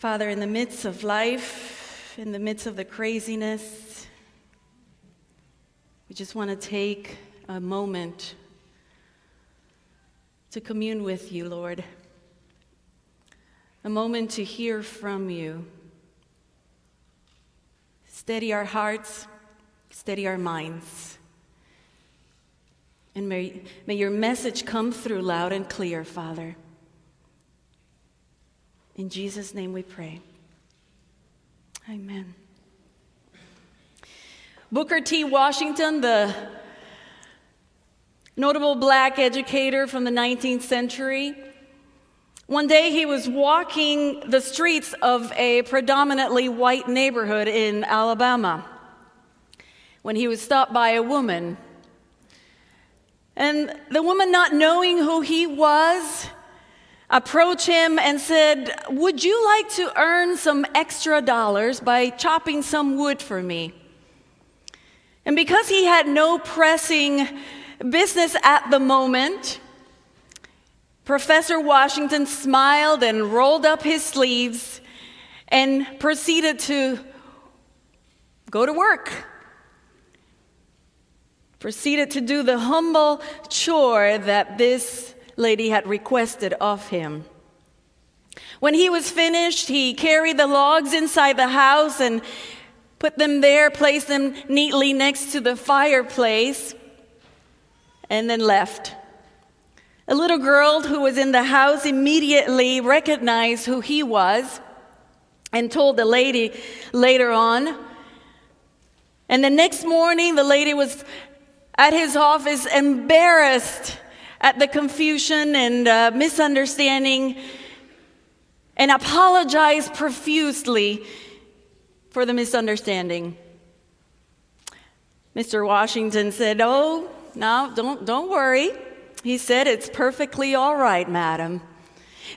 Father, in the midst of life, in the midst of the craziness, we just want to take a moment to commune with you, Lord. A moment to hear from you. Steady our hearts, steady our minds. And may, may your message come through loud and clear, Father. In Jesus' name we pray. Amen. Booker T. Washington, the notable black educator from the 19th century, one day he was walking the streets of a predominantly white neighborhood in Alabama when he was stopped by a woman. And the woman, not knowing who he was, approached him and said, Would you like to earn some extra dollars by chopping some wood for me? And because he had no pressing business at the moment, Professor Washington smiled and rolled up his sleeves and proceeded to go to work. Proceeded to do the humble chore that this lady had requested of him. When he was finished, he carried the logs inside the house and put them there, placed them neatly next to the fireplace, and then left. A little girl who was in the house immediately recognized who he was and told the lady later on. And the next morning, the lady was at his office embarrassed at the confusion and uh, misunderstanding and apologized profusely for the misunderstanding. Mr. Washington said, Oh, no, don't, don't worry. He said, It's perfectly all right, madam.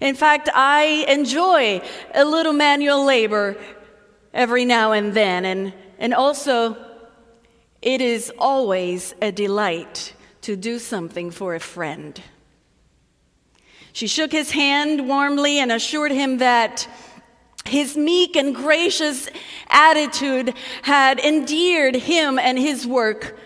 In fact, I enjoy a little manual labor every now and then, and, and also, it is always a delight to do something for a friend. She shook his hand warmly and assured him that his meek and gracious attitude had endeared him and his work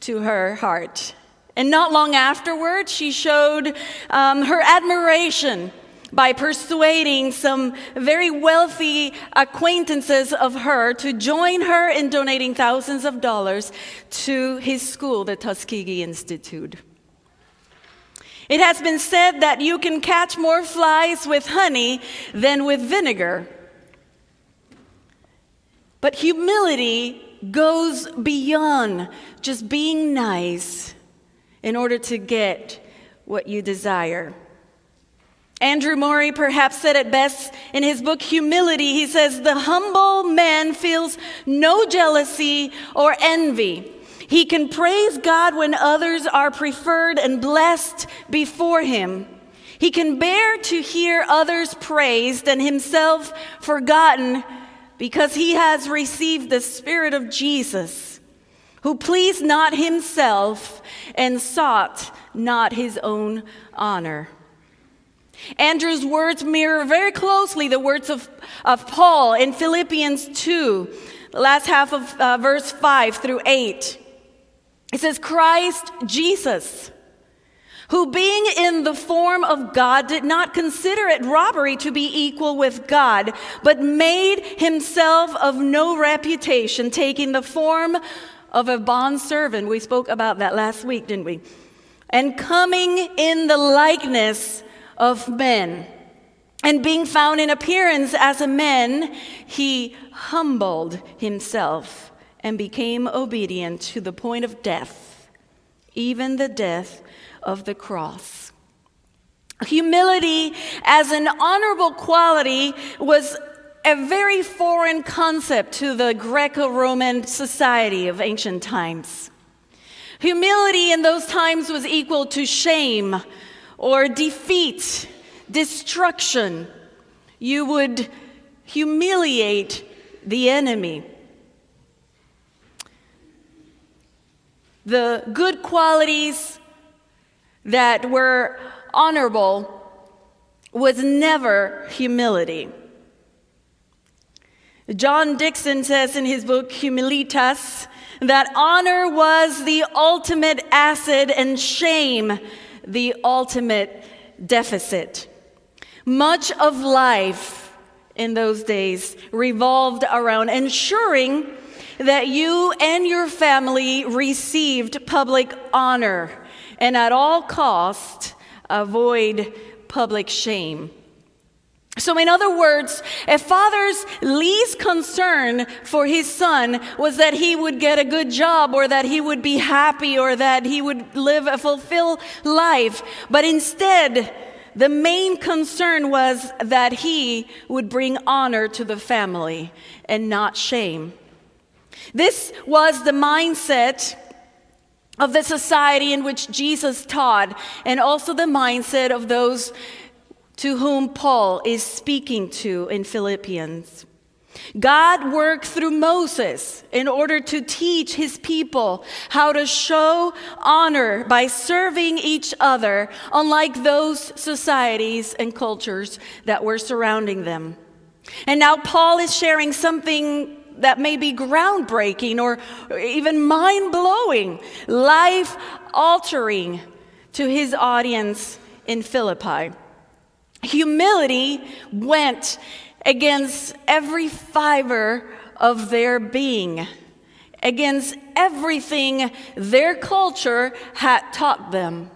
to her heart. And not long afterward, she showed um, her admiration by persuading some very wealthy acquaintances of her to join her in donating thousands of dollars to his school, the Tuskegee Institute. It has been said that you can catch more flies with honey than with vinegar. But humility goes beyond just being nice in order to get what you desire. Andrew Murray perhaps said it best in his book Humility. He says, The humble man feels no jealousy or envy. He can praise God when others are preferred and blessed before him. He can bear to hear others praised and himself forgotten because he has received the Spirit of Jesus, who pleased not himself and sought not his own honor. Andrew's words mirror very closely the words of, of Paul in Philippians 2, the last half of uh, verse 5 through 8. It says, Christ Jesus, who being in the form of God did not consider it robbery to be equal with God, but made himself of no reputation, taking the form of a bondservant. We spoke about that last week, didn't we? And coming in the likeness of men. And being found in appearance as a man, he humbled himself and became obedient to the point of death, even the death of the cross. Humility as an honorable quality was a very foreign concept to the Greco Roman society of ancient times. Humility in those times was equal to shame, or defeat, destruction. You would humiliate the enemy. The good qualities that were honorable was never humility. John Dickson says in his book Humilitas that honor was the ultimate acid and shame the ultimate deficit. Much of life in those days revolved around ensuring that you and your family received public honor and at all cost avoid public shame. So, in other words, a father's least concern for his son was that he would get a good job or that he would be happy or that he would live a fulfilled life. But instead, the main concern was that he would bring honor to the family and not shame. This was the mindset of the society in which Jesus taught, and also the mindset of those to whom Paul is speaking to in Philippians. God worked through Moses in order to teach his people how to show honor by serving each other, unlike those societies and cultures that were surrounding them. And now Paul is sharing something that may be groundbreaking or even mind blowing, life altering to his audience in Philippi. Humility went against every fiber of their being, against everything their culture had taught them.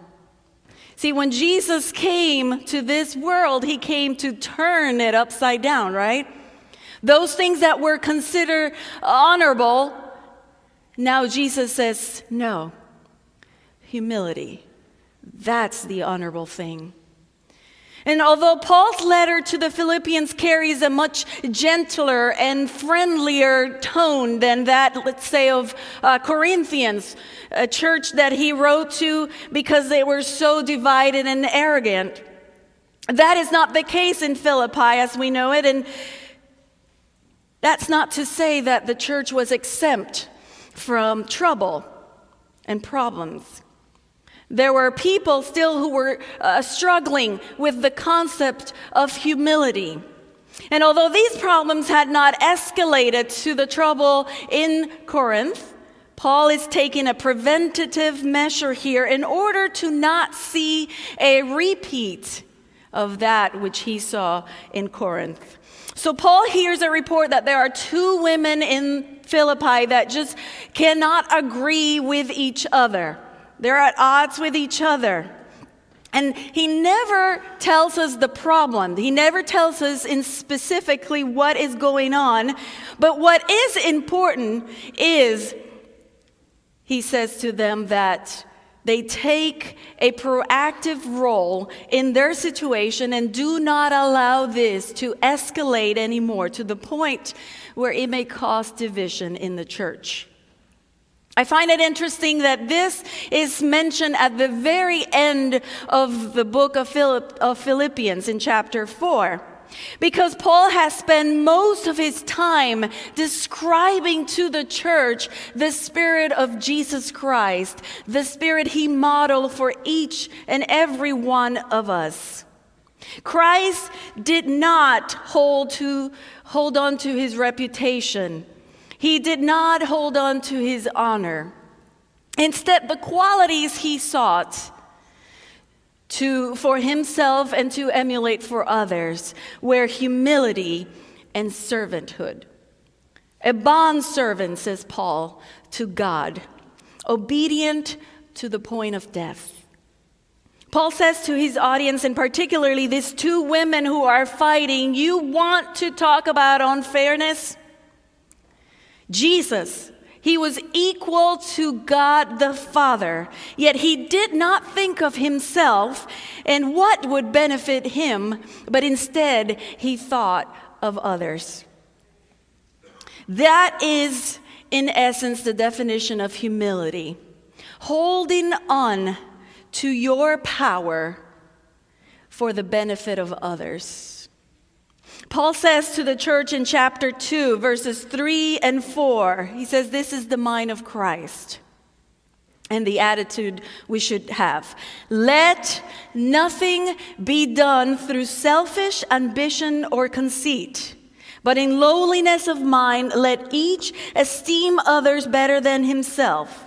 See, when Jesus came to this world, he came to turn it upside down, right? Those things that were considered honorable, now Jesus says, no. Humility. That's the honorable thing. And although Paul's letter to the Philippians carries a much gentler and friendlier tone than that, let's say, of uh, Corinthians, a church that he wrote to because they were so divided and arrogant, that is not the case in Philippi as we know it. And that's not to say that the church was exempt from trouble and problems. There were people still who were uh, struggling with the concept of humility. And although these problems had not escalated to the trouble in Corinth, Paul is taking a preventative measure here in order to not see a repeat of that which he saw in Corinth. So Paul hears a report that there are two women in Philippi that just cannot agree with each other. They're at odds with each other. And he never tells us the problem. He never tells us in specifically what is going on. But what is important is he says to them that they take a proactive role in their situation and do not allow this to escalate anymore to the point where it may cause division in the church. I find it interesting that this is mentioned at the very end of the book of, Philipp, of Philippians in chapter 4. Because Paul has spent most of his time describing to the church the Spirit of Jesus Christ, the Spirit he modeled for each and every one of us. Christ did not hold, to, hold on to his reputation. He did not hold on to his honor. Instead, the qualities he sought to, for himself and to emulate for others were humility and servanthood. A bondservant, says Paul, to God, obedient to the point of death. Paul says to his audience, and particularly these two women who are fighting, You want to talk about unfairness? Jesus, he was equal to God the Father, yet he did not think of himself and what would benefit him, but instead he thought of others. That is, in essence, the definition of humility holding on to your power for the benefit of others. Paul says to the church in chapter 2, verses 3 and 4, he says, This is the mind of Christ and the attitude we should have. Let nothing be done through selfish ambition or conceit, But in lowliness of mind, let each esteem others better than himself.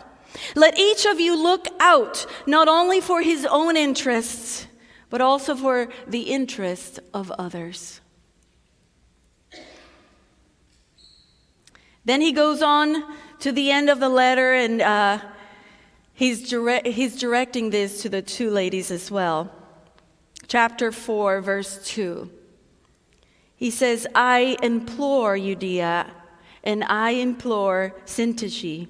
Let each of you look out not only for his own interests, but also for the interests of others. Then he goes on to the end of the letter and uh, he's, he's directing this to the two ladies as well. Chapter 4, verse 2. He says, I implore Euodia and I implore Syntyche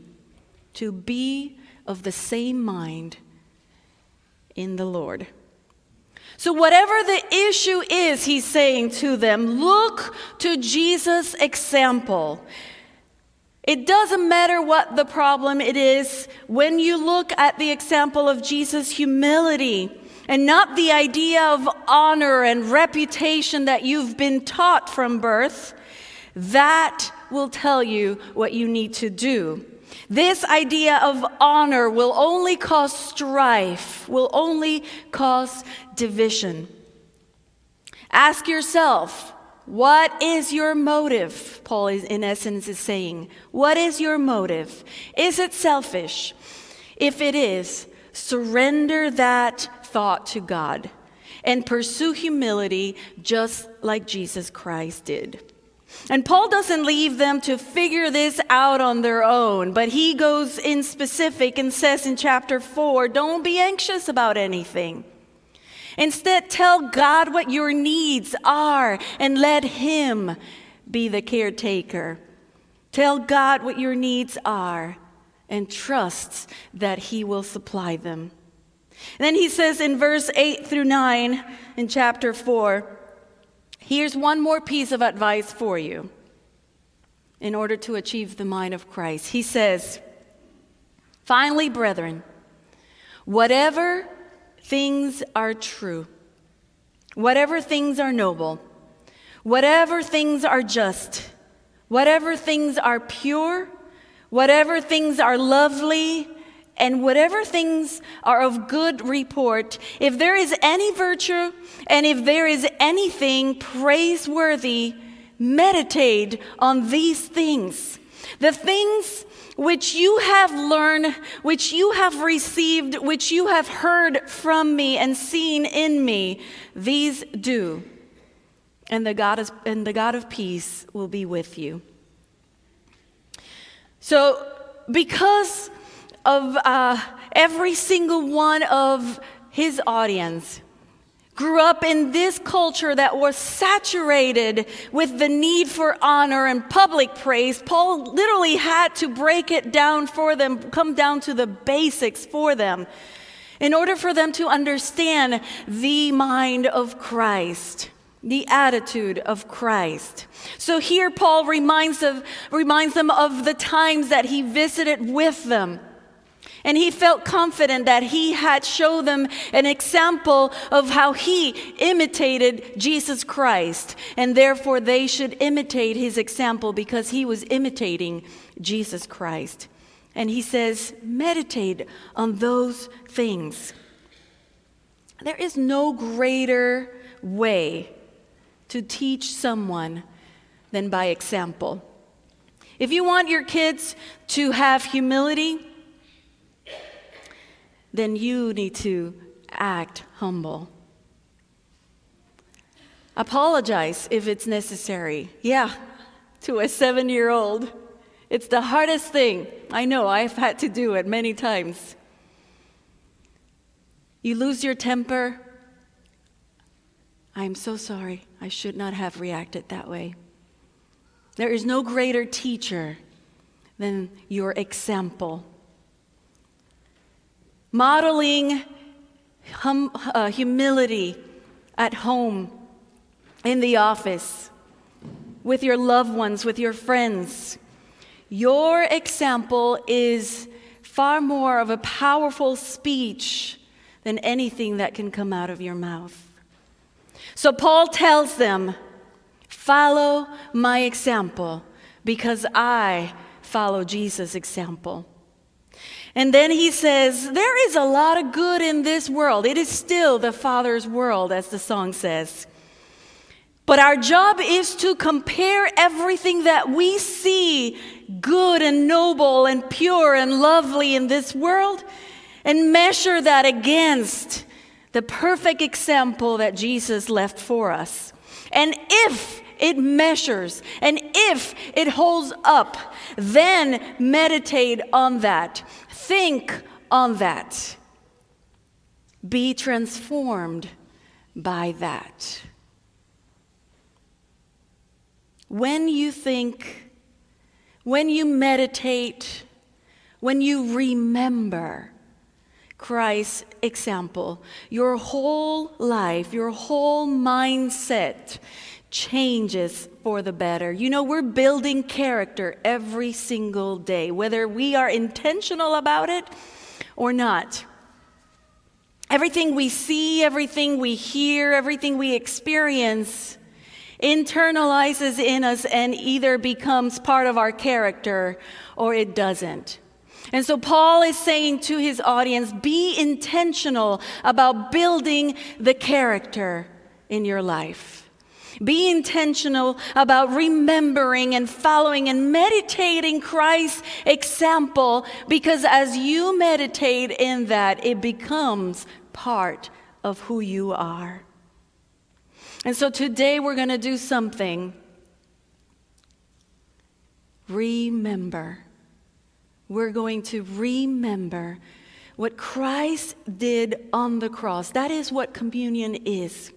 to be of the same mind in the Lord. So, whatever the issue is, he's saying to them, look to Jesus' example. It doesn't matter what the problem it is, when you look at the example of Jesus' humility, and not the idea of honor and reputation that you've been taught from birth, that will tell you what you need to do. This idea of honor will only cause strife, will only cause division. Ask yourself, what is your motive? Paul is in essence is saying, what is your motive? Is it selfish? If it is, surrender that thought to God and pursue humility just like Jesus Christ did. And Paul doesn't leave them to figure this out on their own, but he goes in specific and says in chapter 4 don't be anxious about anything. Instead, tell God what your needs are and let Him be the caretaker. Tell God what your needs are and trust that He will supply them. And then he says in verse 8 through 9 in chapter 4 here's one more piece of advice for you in order to achieve the mind of Christ. He says, Finally, brethren, whatever things are true, whatever things are noble, whatever things are just, whatever things are pure, whatever things are lovely, and whatever things are of good report, if there is any virtue and if there is anything praiseworthy, meditate on these things. The things which you have learned, which you have received, which you have heard from me and seen in me, these do. And the God, is, and the God of peace will be with you. So, because of uh, every single one of his audience grew up in this culture that was saturated with the need for honor and public praise, Paul literally had to break it down for them, come down to the basics for them, in order for them to understand the mind of Christ. The attitude of Christ. So here Paul reminds, of, reminds them of the times that he visited with them and he felt confident that he had shown them an example of how he imitated Jesus Christ. And therefore, they should imitate his example because he was imitating Jesus Christ. And he says, meditate on those things. There is no greater way to teach someone than by example. If you want your kids to have humility, then you need to act humble. Apologize if it's necessary. Yeah, to a seven year old. It's the hardest thing. I know, I've had to do it many times. You lose your temper. I'm so sorry. I should not have reacted that way. There is no greater teacher than your example modeling hum, uh, humility at home, in the office, with your loved ones, with your friends. Your example is far more of a powerful speech than anything that can come out of your mouth. So Paul tells them, Follow my example because I follow Jesus' example. And then he says, There is a lot of good in this world. It is still the Father's world, as the song says. But our job is to compare everything that we see good and noble and pure and lovely in this world and measure that against the perfect example that Jesus left for us. And if it measures and if it holds up, then meditate on that. Think on that. Be transformed by that. When you think, when you meditate, when you remember Christ's example, your whole life, your whole mindset changes for the better. You know, we're building character every single day, whether we are intentional about it or not. Everything we see, everything we hear, everything we experience internalizes in us and either becomes part of our character or it doesn't. And so Paul is saying to his audience be intentional about building the character in your life. Be intentional about remembering and following and meditating Christ's example because as you meditate in that, it becomes part of who you are. And so today we're going to do something. Remember. We're going to remember what Christ did on the cross. That is what communion is.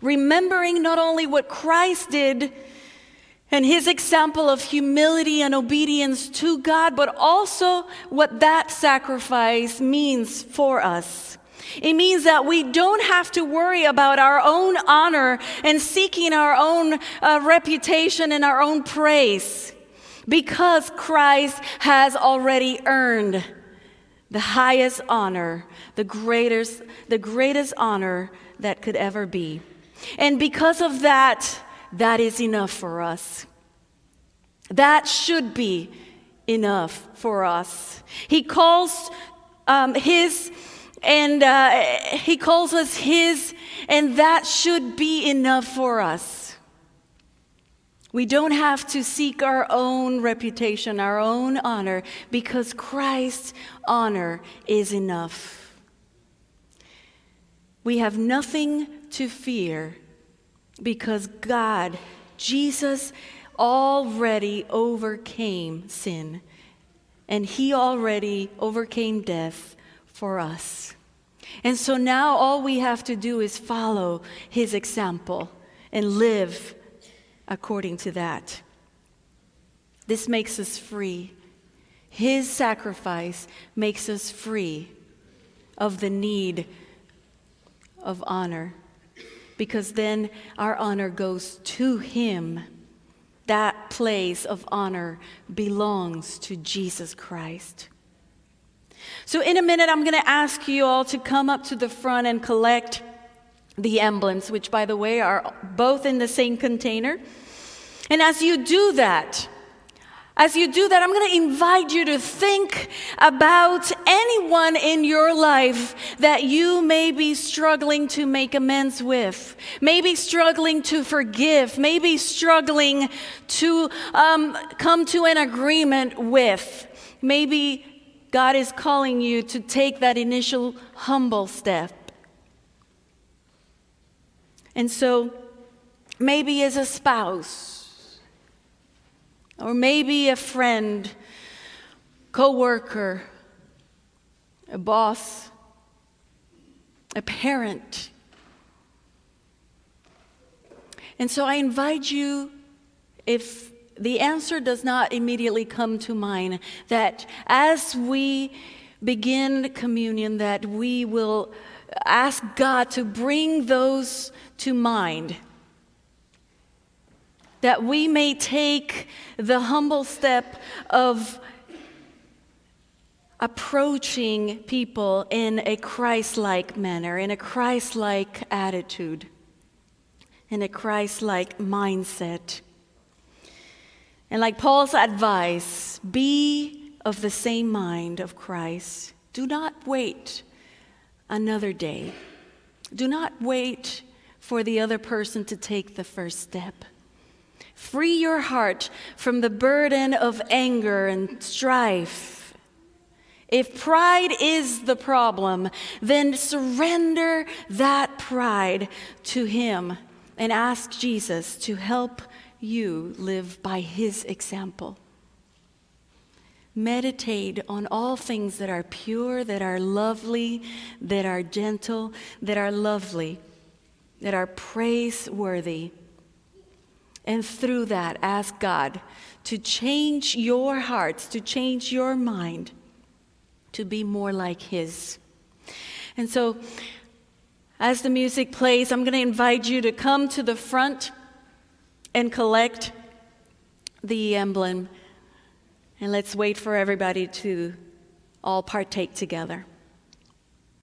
Remembering not only what Christ did and his example of humility and obedience to God, but also what that sacrifice means for us. It means that we don't have to worry about our own honor and seeking our own uh, reputation and our own praise because Christ has already earned the highest honor, the greatest, the greatest honor that could ever be. And because of that, that is enough for us. That should be enough for us. He calls um, his and uh, he calls us his, and that should be enough for us. We don't have to seek our own reputation, our own honor, because Christ's honor is enough. We have nothing to fear because God, Jesus, already overcame sin, and He already overcame death for us. And so now all we have to do is follow his example and live according to that. This makes us free. His sacrifice makes us free of the need of honor because then our honor goes to him. That place of honor belongs to Jesus Christ. So, in a minute, I'm going to ask you all to come up to the front and collect the emblems, which, by the way, are both in the same container. And as you do that, as you do that, I'm going to invite you to think about anyone in your life that you may be struggling to make amends with, maybe struggling to forgive, maybe struggling to um, come to an agreement with, maybe God is calling you to take that initial humble step. And so, maybe as a spouse, or maybe a friend, coworker, a boss, a parent. And so I invite you, if the answer does not immediately come to mind that as we begin communion that we will ask God to bring those to mind that we may take the humble step of approaching people in a Christ like manner, in a Christ like attitude, in a Christ like mindset. And like Paul's advice, be of the same mind of Christ. Do not wait another day. Do not wait for the other person to take the first step. Free your heart from the burden of anger and strife. If pride is the problem, then surrender that pride to Him and ask Jesus to help you live by His example. Meditate on all things that are pure, that are lovely, that are gentle, that are lovely, that are praiseworthy. And through that, ask God to change your hearts, to change your mind, to be more like His. And so, as the music plays, I'm going to invite you to come to the front and collect the emblem and let's wait for everybody to all partake together.